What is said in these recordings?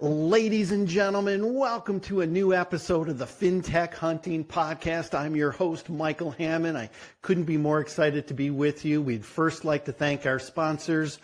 Ladies and gentlemen, welcome to a new episode of the FinTech Hunting Podcast. I'm your host, Michael Hammond. I couldn't be more excited to be with you. We'd first like to thank our sponsors,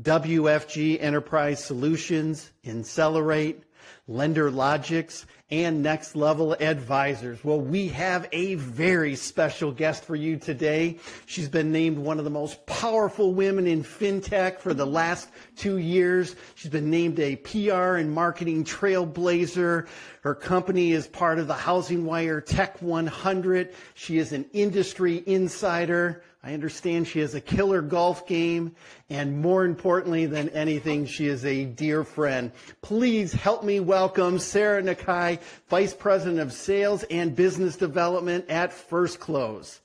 WFG Enterprise Solutions, Incelerate, LenderLogix, and Next Level Advisors. Well, we have a very special guest for you today. She's been named one of the most powerful women in fintech for the last two years. She's been named a PR and marketing trailblazer. Her company is part of the Housing Wire Tech 100. She is an industry insider. I understand she has a killer golf game, and more importantly than anything, she is a dear friend. Please help me welcome Sarah Nakai, Vice President of Sales and Business Development at First Close.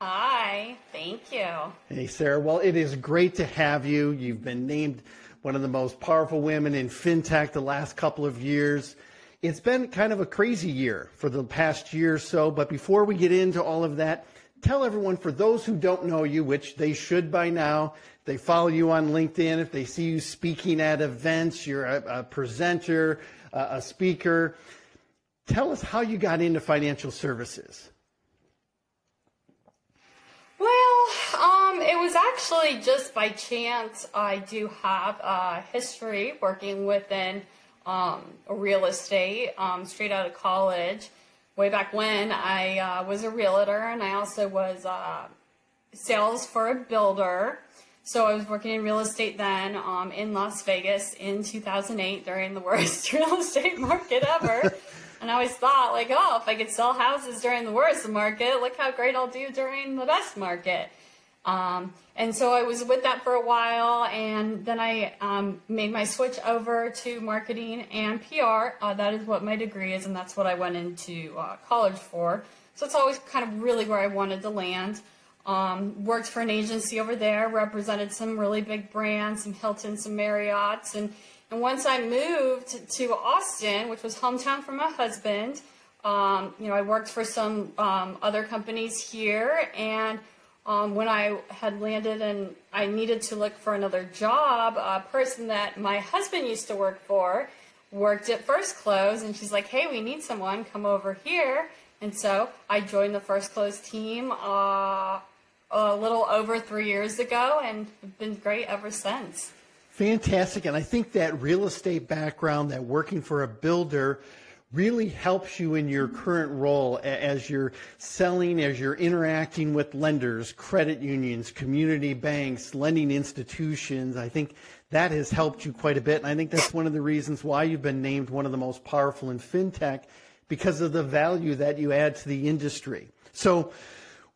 Hi, thank you. Hey, Sarah. Well, it is great to have you. You've been named one of the most powerful women in fintech the last couple of years. It's been kind of a crazy year for the past year or so, but before we get into all of that, tell everyone, for those who don't know you, which they should by now, they follow you on LinkedIn, if they see you speaking at events, you're a, a presenter, a, a speaker. Tell us how you got into financial services. Well, um, it was actually just by chance. I do have a history working within um, real estate um, straight out of college way back when I uh, was a realtor and I also was uh, sales for a builder. So I was working in real estate then um, in Las Vegas in 2008 during the worst real estate market ever. and I always thought, like, oh, if I could sell houses during the worst market, look how great I'll do during the best market. Um, and so I was with that for a while, and then I um, made my switch over to marketing and PR. Uh, that is what my degree is, and that's what I went into uh, college for. So it's always kind of really where I wanted to land. Um, worked for an agency over there, represented some really big brands, some Hilton, some Marriott's, and and once I moved to Austin, which was hometown for my husband, um, you know, I worked for some um, other companies here, and um, when I had landed and I needed to look for another job, a person that my husband used to work for worked at First Close, and she's like, "Hey, we need someone. Come over here." And so I joined the First Close team uh, a little over three years ago, and been great ever since. Fantastic, and I think that real estate background, that working for a builder really helps you in your current role as you're selling, as you're interacting with lenders, credit unions, community banks, lending institutions. I think that has helped you quite a bit. And I think that's one of the reasons why you've been named one of the most powerful in fintech because of the value that you add to the industry. So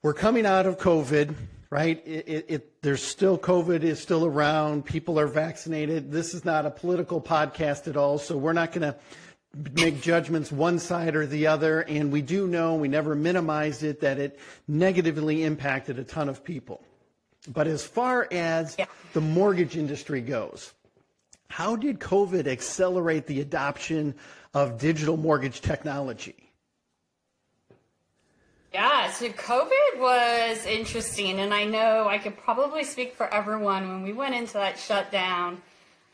we're coming out of COVID, right? It, it, it, there's still COVID is still around. People are vaccinated. This is not a political podcast at all. So we're not going to make judgments one side or the other, and we do know, we never minimized it, that it negatively impacted a ton of people. But as far as yeah. the mortgage industry goes, how did COVID accelerate the adoption of digital mortgage technology? Yeah, so COVID was interesting, and I know I could probably speak for everyone when we went into that shutdown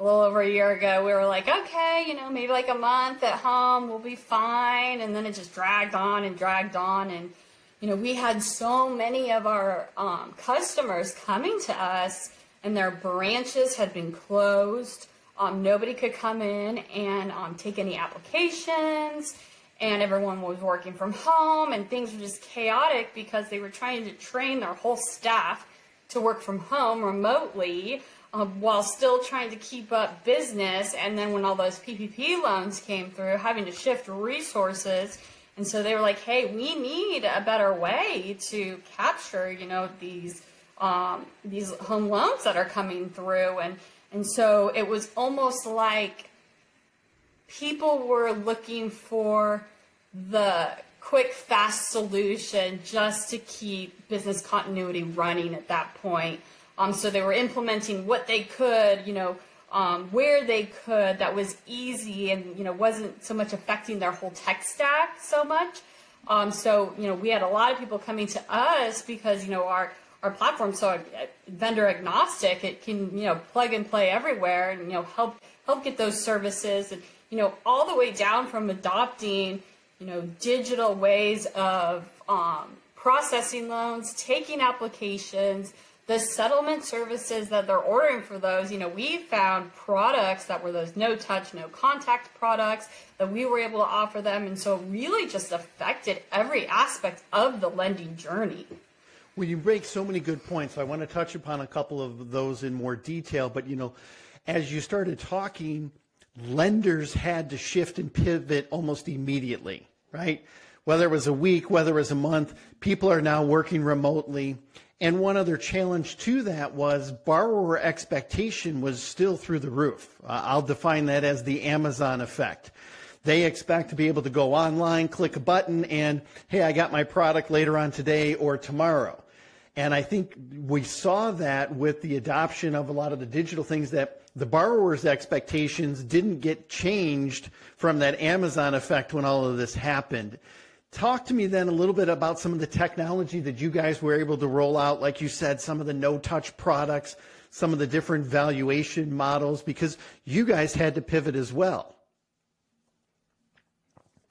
a little over a year ago, we were like, okay, you know, maybe like a month at home, we'll be fine. And then it just dragged on and dragged on. And, you know, we had so many of our um, customers coming to us, and their branches had been closed. Um, nobody could come in and um, take any applications, and everyone was working from home, and things were just chaotic because they were trying to train their whole staff to work from home remotely um, while still trying to keep up business. And then when all those PPP loans came through, having to shift resources. And so they were like, hey, we need a better way to capture, you know, these um, these home loans that are coming through. And, and so it was almost like people were looking for the quick, fast solution just to keep business continuity running at that point. Um, so they were implementing what they could, you know, um, where they could that was easy and, you know, wasn't so much affecting their whole tech stack so much. Um, so, you know, we had a lot of people coming to us because, you know, our, our platform so uh, vendor agnostic. It can you know plug and play everywhere, and you know help help get those services, and you know all the way down from adopting you know digital ways of um, processing loans, taking applications the settlement services that they're ordering for those, you know, we found products that were those no touch, no contact products that we were able to offer them. And so it really just affected every aspect of the lending journey. Well, you make so many good points. I want to touch upon a couple of those in more detail. But, you know, as you started talking, lenders had to shift and pivot almost immediately, right? Whether it was a week, whether it was a month, people are now working remotely. And one other challenge to that was borrower expectation was still through the roof. Uh, I'll define that as the Amazon effect. They expect to be able to go online, click a button, and hey, I got my product later on today or tomorrow. And I think we saw that with the adoption of a lot of the digital things that the borrower's expectations didn't get changed from that Amazon effect when all of this happened. Talk to me then a little bit about some of the technology that you guys were able to roll out. Like you said, some of the no touch products, some of the different valuation models, because you guys had to pivot as well.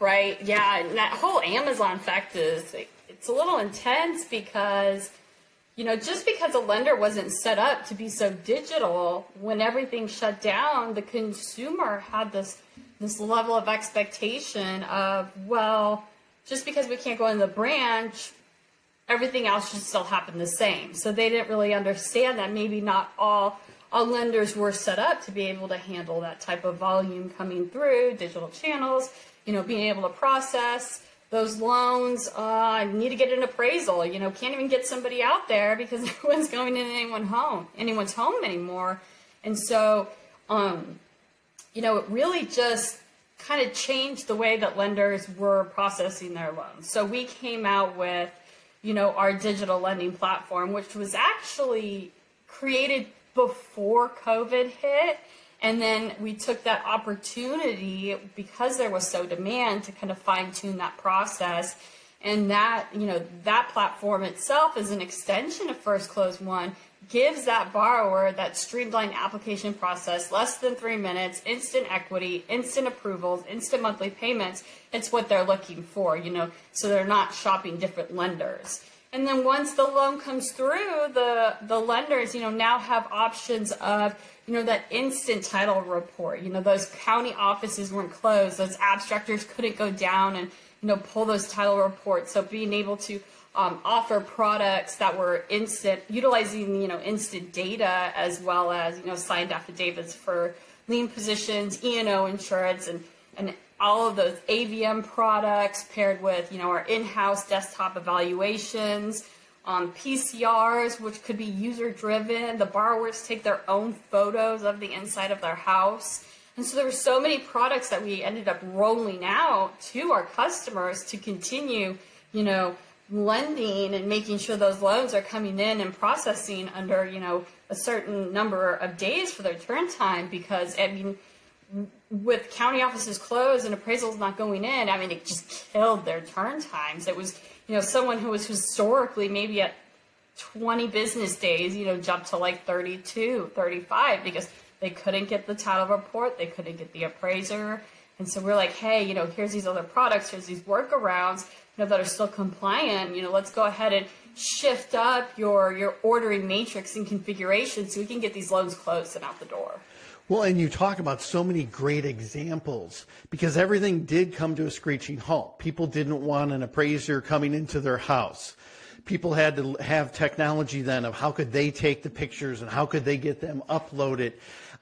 Right. Yeah. And that whole Amazon effect is, it's a little intense because, you know, just because a lender wasn't set up to be so digital, when everything shut down, the consumer had this, this level of expectation of, well, just because we can't go in the branch, everything else should still happen the same. So they didn't really understand that maybe not all all lenders were set up to be able to handle that type of volume coming through digital channels. You know, being able to process those loans. Uh, need to get an appraisal. You know, can't even get somebody out there because no one's going in anyone home, anyone's home anymore. And so, um, you know, it really just kind of changed the way that lenders were processing their loans. So we came out with, you know, our digital lending platform, which was actually created before COVID hit. And then we took that opportunity because there was so demand to kind of fine tune that process. And that, you know, that platform itself is an extension of First Close One gives that borrower that streamlined application process, less than three minutes, instant equity, instant approvals, instant monthly payments. It's what they're looking for, you know, so they're not shopping different lenders. And then once the loan comes through, the, the lenders, you know, now have options of, you know, that instant title report. You know, those county offices weren't closed. Those abstractors couldn't go down and, you know, pull those title reports. So being able to um, offer products that were instant, utilizing you know instant data as well as you know signed affidavits for lien positions, E and O insurance, and and all of those AVM products paired with you know our in-house desktop evaluations, um, PCRs, which could be user-driven. The borrowers take their own photos of the inside of their house. And so there were so many products that we ended up rolling out to our customers to continue, you know, lending and making sure those loans are coming in and processing under you know a certain number of days for their turn time because I mean with county offices closed and appraisals not going in I mean it just killed their turn times. It was you know someone who was historically maybe at 20 business days you know jumped to like 32 35 because they couldn't get the title report they couldn't get the appraiser. And so we're like hey you know here's these other products here's these workarounds know, that are still compliant, you know, let's go ahead and shift up your your ordering matrix and configuration so we can get these loans closed and out the door. Well, and you talk about so many great examples because everything did come to a screeching halt. People didn't want an appraiser coming into their house. People had to have technology then of how could they take the pictures and how could they get them uploaded.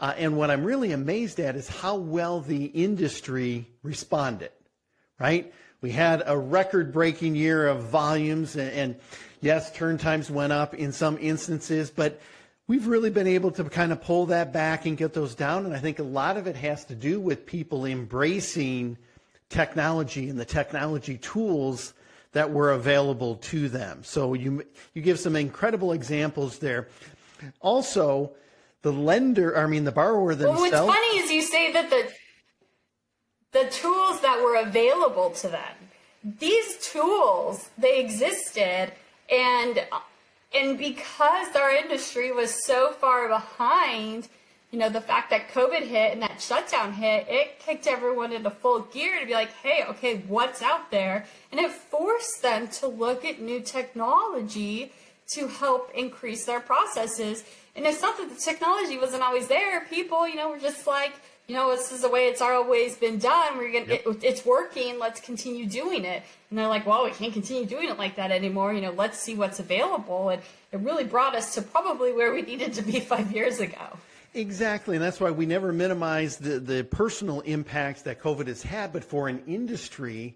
Uh, and what I'm really amazed at is how well the industry responded, right? We had a record breaking year of volumes, and, and, yes, turn times went up in some instances, but we've really been able to kind of pull that back and get those down. And I think a lot of it has to do with people embracing technology and the technology tools that were available to them. So you, you give some incredible examples there. Also, the lender, I mean, the borrower themselves. Well, what's funny is you say that the the tools that were available to them. These tools, they existed, and And because our industry was so far behind, you know, the fact that COVID hit and that shutdown hit, it kicked everyone into full gear to be like, hey, okay, what's out there? And it forced them to look at new technology to help increase their processes. And it's not that the technology wasn't always there. People, you know, were just like, you know, this is the way it's always been done. We're gonna, yep. it, it's working. Let's continue doing it. And they're like, well, we can't continue doing it like that anymore. You know, let's see what's available. And it really brought us to probably where we needed to be five years ago. Exactly, and that's why we never minimize the, the personal impacts that COVID has had. But for an industry,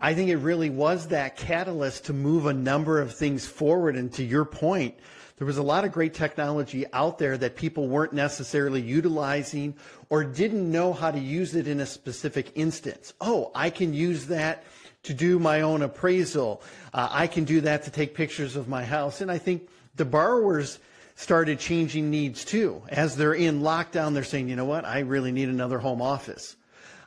I think it really was that catalyst to move a number of things forward. And to your point, there was a lot of great technology out there that people weren't necessarily utilizing or didn't know how to use it in a specific instance. Oh, I can use that to do my own appraisal. Uh, I can do that to take pictures of my house. And I think the borrowers started changing needs too. As they're in lockdown, they're saying, you know what? I really need another home office.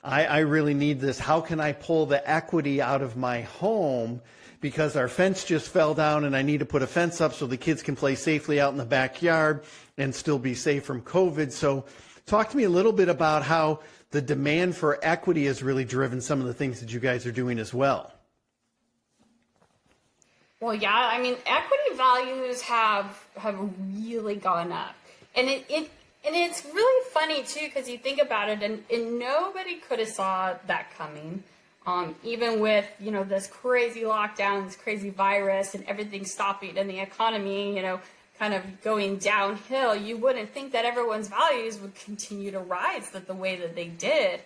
I, I really need this. How can I pull the equity out of my home? Because our fence just fell down and I need to put a fence up so the kids can play safely out in the backyard and still be safe from COVID. So talk to me a little bit about how the demand for equity has really driven some of the things that you guys are doing as well. Well, yeah, I mean, equity values have have really gone up, and it, it and it's really funny too because you think about it, and, and nobody could have saw that coming. Um, even with you know this crazy lockdown, this crazy virus, and everything stopping, and the economy, you know, kind of going downhill, you wouldn't think that everyone's values would continue to rise that the way that they did.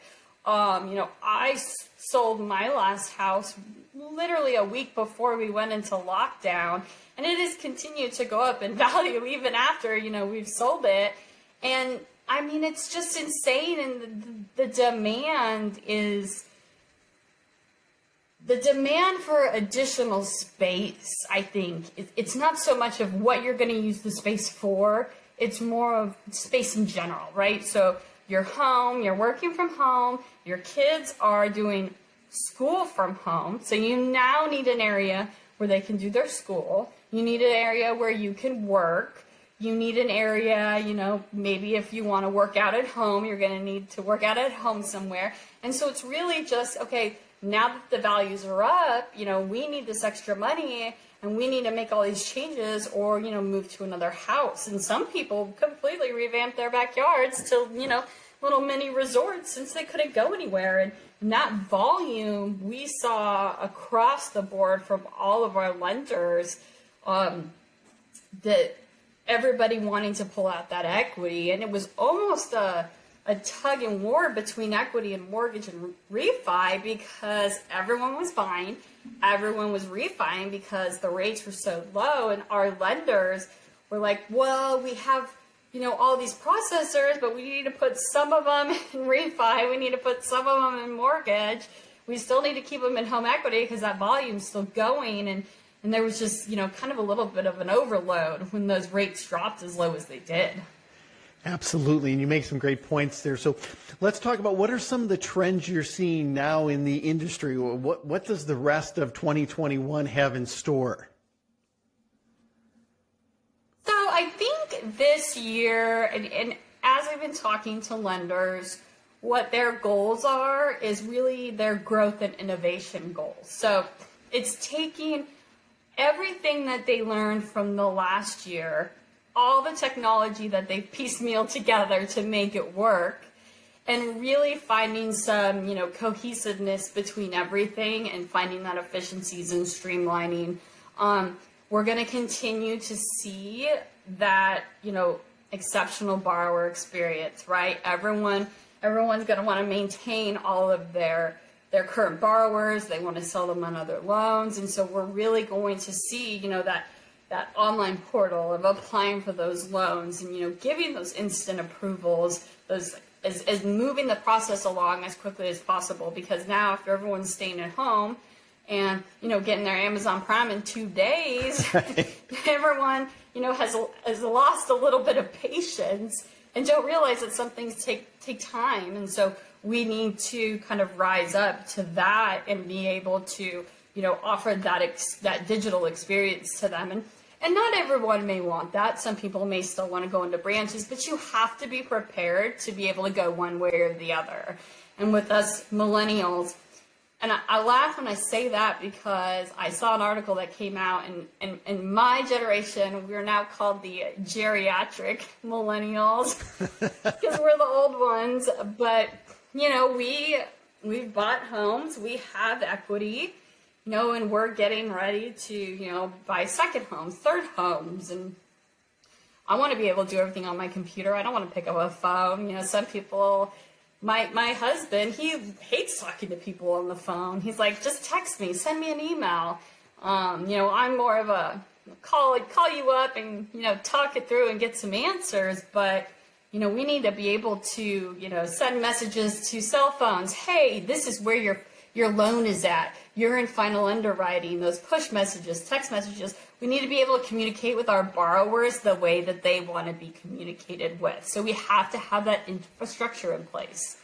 Um, you know, I sold my last house literally a week before we went into lockdown, and it has continued to go up in value even after you know we've sold it. And I mean, it's just insane, and the, the demand is the demand for additional space. I think it's not so much of what you're going to use the space for; it's more of space in general, right? So you're home, you're working from home, your kids are doing school from home. So you now need an area where they can do their school. You need an area where you can work. You need an area, you know, maybe if you want to work out at home, you're going to need to work out at home somewhere. And so it's really just, okay, now that the values are up, you know, we need this extra money and we need to make all these changes or, you know, move to another house. And some people completely revamp their backyards to, you know, little mini resorts since they couldn't go anywhere. And that volume we saw across the board from all of our lenders um, that everybody wanting to pull out that equity. And it was almost a a tug and war between equity and mortgage and refi because everyone was buying, everyone was refining because the rates were so low, and our lenders were like, "Well, we have." You know, all these processors, but we need to put some of them in refi. We need to put some of them in mortgage. We still need to keep them in home equity because that volume's still going. And, and there was just, you know, kind of a little bit of an overload when those rates dropped as low as they did. Absolutely, and you make some great points there. So let's talk about what are some of the trends you're seeing now in the industry? What, what does the rest of 2021 have in store? So I think this year, and, and as I've been talking to lenders, what their goals are is really their growth and innovation goals. So it's taking everything that they learned from the last year all the technology that they've piecemealed together to make it work and really finding some you know cohesiveness between everything and finding that efficiencies and streamlining um, we're going to continue to see that you know exceptional borrower experience right? Everyone everyone's going to want to maintain all of their their current borrowers. They want to sell them on other loans. And so we're really going to see you know that that online portal of applying for those loans and you know giving those instant approvals those is, is moving the process along as quickly as possible. Because now if everyone's staying at home and you know getting their amazon prime in two days everyone you know has has lost a little bit of patience and don't realize that some things take take time. And so we need to kind of rise up to that and be able to you know offer that ex- that digital experience to them. And And not everyone may want that. Some people may still want to go into branches, but you have to be prepared to be able to go one way or the other. And with us millennials, and I, I, laugh when I say that because I saw an article that came out, and in, in, in, my generation, we're now called the geriatric millennials because we're the old ones. But you know, we we've bought homes, we have equity, you know, and we're getting ready to you know buy second homes, third homes, and I want to be able to do everything on my computer. I don't want to pick up a phone. You know, some people my my husband he hates talking to people on the phone he's like just text me send me an email um, you know i'm more of a call call you up and you know talk it through and get some answers but you know we need to be able to you know send messages to cell phones hey this is where your your loan is at you're in final underwriting those push messages text messages we need to be able to communicate with our borrowers the way that they want to be communicated with. So we have to have that infrastructure in place.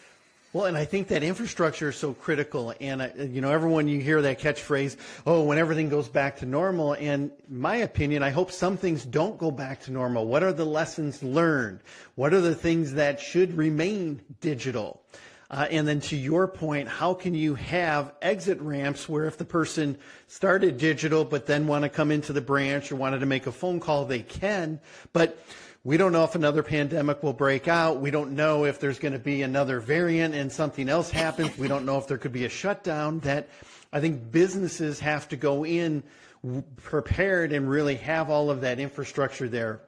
Well, and I think that infrastructure is so critical. And, uh, you know, everyone you hear that catchphrase, oh, when everything goes back to normal. And my opinion, I hope some things don't go back to normal. What are the lessons learned? What are the things that should remain digital? Uh, and then to your point, how can you have exit ramps where if the person started digital but then want to come into the branch or wanted to make a phone call, they can. But we don't know if another pandemic will break out. We don't know if there's going to be another variant and something else happens. We don't know if there could be a shutdown that I think businesses have to go in prepared and really have all of that infrastructure there.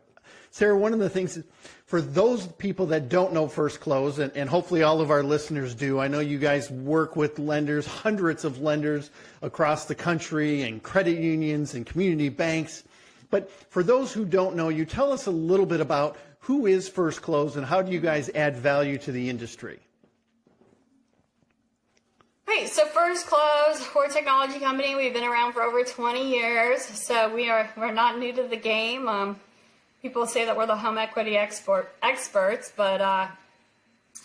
Sarah, one of the things for those people that don't know First Close, and, and, hopefully all of our listeners do, I know you guys work with lenders, hundreds of lenders across the country, and credit unions and community banks. But for those who don't know you, tell us a little bit about who is First Close and how do you guys add value to the industry? Right, so First Close, we're a technology company. We've been around for over 20 years, so we are we're not new to the game. Um, people say that we're the home equity export experts, but uh,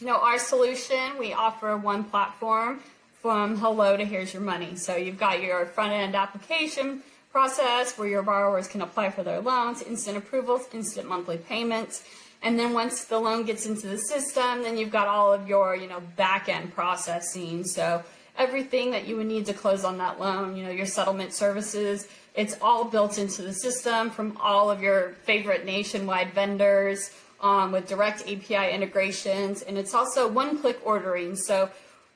you know our solution we offer one platform from hello to here's your money. So you've got your front end application process where your borrowers can apply for their loans, instant approvals, instant monthly payments. And then once the loan gets into the system, then you've got all of your, you know, back end processing. So everything that you would need to close on that loan, you know, your settlement services, it's all built into the system from all of your favorite nationwide vendors um, with direct API integrations. And it's also one click ordering. So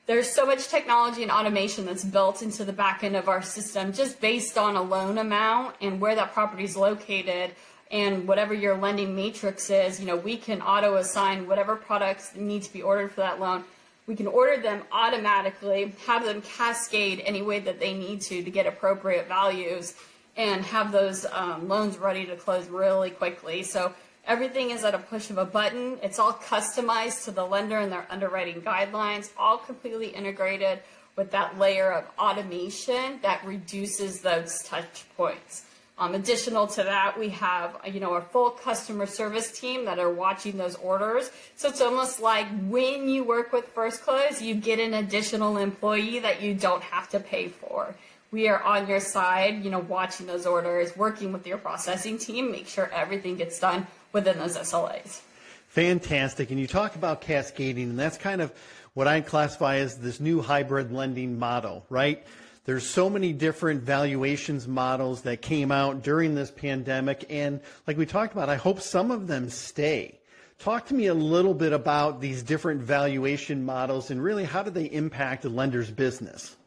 there's so much technology and automation that's built into the back end of our system just based on a loan amount and where that property is located and whatever your lending matrix is, you know, we can auto assign whatever products need to be ordered for that loan we can order them automatically, have them cascade any way that they need to to get appropriate values, and have those um, loans ready to close really quickly. So everything is at a push of a button. It's all customized to the lender and their underwriting guidelines, all completely integrated with that layer of automation that reduces those touch points. Um, additional to that, we have you know our full customer service team that are watching those orders. So it's almost like when you work with First Close, you get an additional employee that you don't have to pay for. We are on your side, you know, watching those orders, working with your processing team, make sure everything gets done within those SLAs. Fantastic. And you talk about cascading, and that's kind of what I classify as this new hybrid lending model, right? There's so many different valuations models that came out during this pandemic. And like we talked about, I hope some of them stay. Talk to me a little bit about these different valuation models and really how do they impact a lender's business?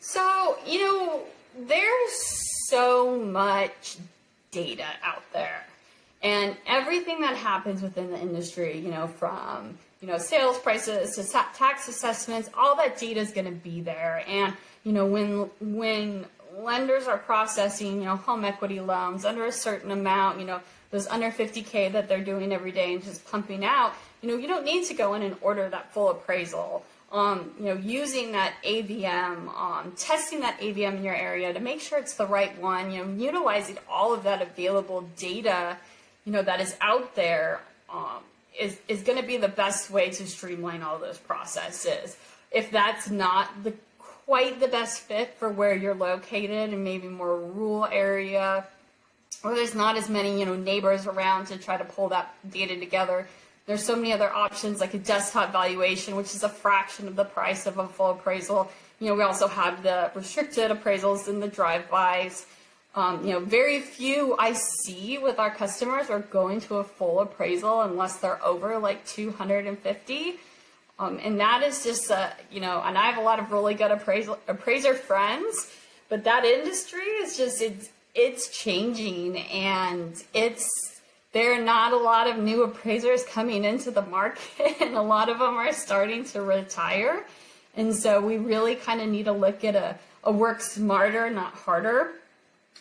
So, you know, there's so much data out there. And everything that happens within the industry, you know, from you know, sales prices tax assessments, all that data is going to be there. And, you know, when, when lenders are processing, you know, home equity loans under a certain amount, you know, those under 50K that they're doing every day and just pumping out, you know, you don't need to go in and order that full appraisal. Um, you know, using that AVM, um, testing that AVM in your area to make sure it's the right one, you know, utilizing all of that available data, you know, that is out there um, is, is going to be the best way to streamline all those processes. If that's not the quite the best fit for where you're located and maybe more rural area or there's not as many, you know, neighbors around to try to pull that data together. There's so many other options like a desktop valuation, which is a fraction of the price of a full appraisal. You know, we also have the restricted appraisals and the drive-bys. Um, you know, very few I see with our customers are going to a full appraisal unless they're over like 250. Um, and that is just, a, you know, and I have a lot of really good appraisal, appraiser friends, but that industry is just, it's, it's changing and it's there are not a lot of new appraisers coming into the market and a lot of them are starting to retire and so we really kind of need to look at a, a work smarter not harder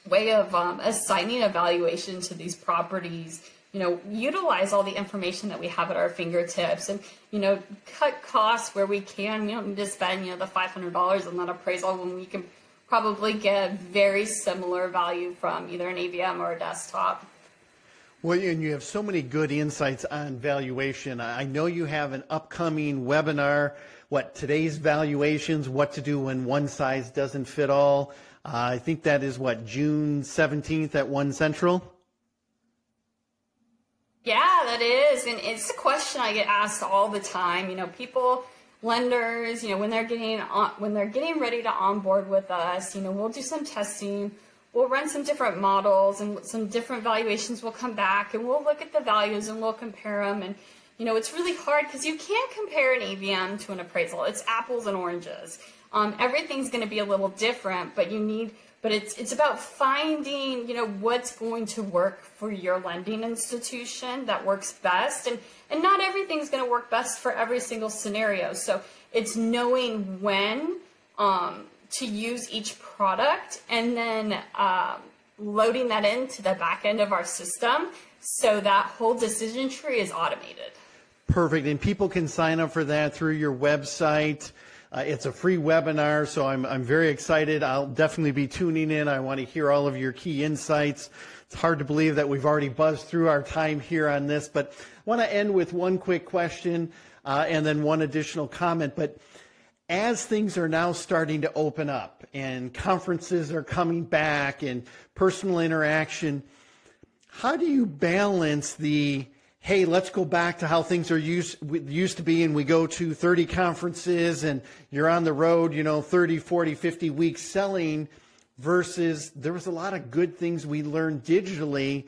way of um, assigning a valuation to these properties you know utilize all the information that we have at our fingertips and you know cut costs where we can we don't need to spend you know the $500 on that appraisal when we can probably get very similar value from either an AVM or a desktop. Well, and you have so many good insights on valuation. I know you have an upcoming webinar, what today's valuations, what to do when one size doesn't fit all. Uh, I think that is what, June 17th at 1 Central? Yeah, that is. And it's a question I get asked all the time. You know, people lenders, you know, when they're getting on, when they're getting ready to onboard with us, you know, we'll do some testing. We'll run some different models and some different valuations will come back and we'll look at the values and we'll compare them. And, you know, it's really hard because you can't compare an AVM to an appraisal. It's apples and oranges. Um, everything's going to be a little different, but you need but it's it's about finding you know what's going to work for your lending institution that works best and and not everything's going to work best for every single scenario so it's knowing when um, to use each product and then um, loading that into the back end of our system so that whole decision tree is automated perfect and people can sign up for that through your website uh, it's a free webinar, so I'm, I'm very excited. I'll definitely be tuning in. I want to hear all of your key insights. It's hard to believe that we've already buzzed through our time here on this, but I want to end with one quick question uh, and then one additional comment. But as things are now starting to open up and conferences are coming back and personal interaction, how do you balance the hey, let's go back to how things are used used to be and we go to 30 conferences and you're on the road, you know, 30, 40, 50 weeks selling versus there was a lot of good things we learned digitally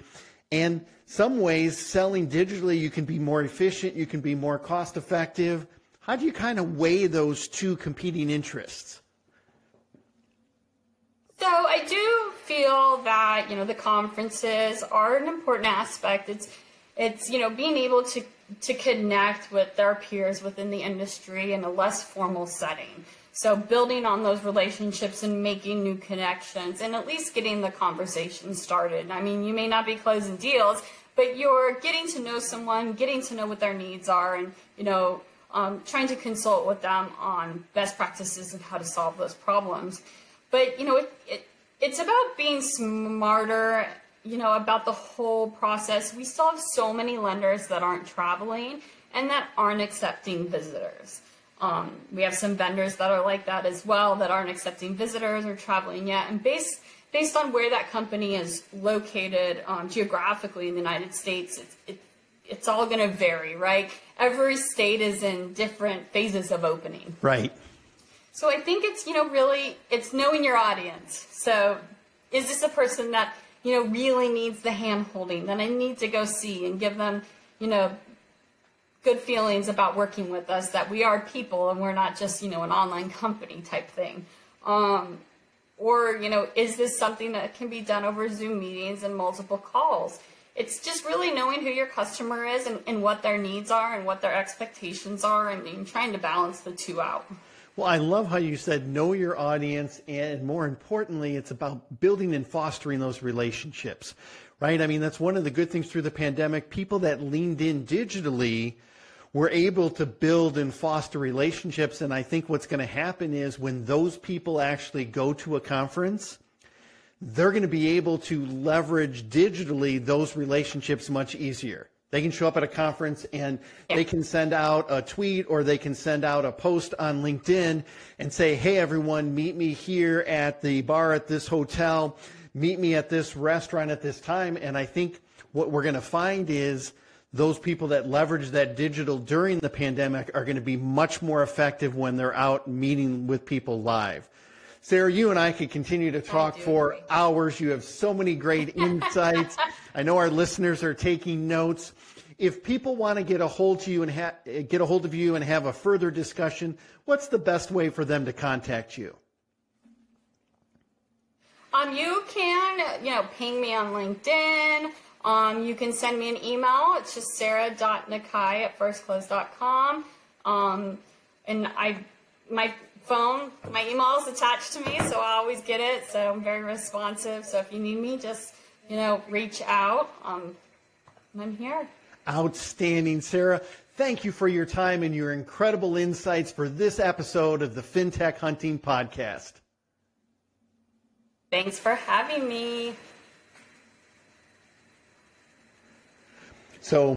and some ways selling digitally you can be more efficient, you can be more cost effective. How do you kind of weigh those two competing interests? So I do feel that, you know, the conferences are an important aspect. It's it's you know being able to to connect with their peers within the industry in a less formal setting. So building on those relationships and making new connections and at least getting the conversation started. I mean, you may not be closing deals, but you're getting to know someone, getting to know what their needs are, and you know, um, trying to consult with them on best practices and how to solve those problems. But you know, it, it it's about being smarter you know, about the whole process. We still have so many lenders that aren't traveling and that aren't accepting visitors. Um, we have some vendors that are like that as well that aren't accepting visitors or traveling yet. And based based on where that company is located um, geographically in the United States, it's, it, it's all going to vary, right? Every state is in different phases of opening. Right. So I think it's you know really it's knowing your audience. So is this a person that you know, really needs the hand holding, then I need to go see and give them, you know, good feelings about working with us that we are people and we're not just, you know, an online company type thing. Um, or, you know, is this something that can be done over Zoom meetings and multiple calls? It's just really knowing who your customer is and, and what their needs are and what their expectations are and, and trying to balance the two out. Well, I love how you said know your audience, and more importantly, it's about building and fostering those relationships, right? I mean, that's one of the good things through the pandemic. People that leaned in digitally were able to build and foster relationships. And I think what's going to happen is when those people actually go to a conference, they're going to be able to leverage digitally those relationships much easier They can show up at a conference and they can send out a tweet or they can send out a post on LinkedIn and say, hey, everyone, meet me here at the bar at this hotel, meet me at this restaurant at this time. And I think what we're going to find is those people that leverage that digital during the pandemic are going to be much more effective when they're out meeting with people live. Sarah, you and I could continue to talk for hours. You have so many great insights. I know our listeners are taking notes. If people want to get a hold to you and ha- get a hold of you and have a further discussion, what's the best way for them to contact you? Um, you can, you know, ping me on LinkedIn. Um, you can send me an email. It's just sarah.nakai at firstclose.com. Um, and I, my phone. My email is attached to me, so I always get it. So I'm very responsive. So if you need me, just you know, reach out. Um, I'm here. Outstanding, Sarah. Thank you for your time and your incredible insights for this episode of the FinTech Hunting Podcast. Thanks for having me. So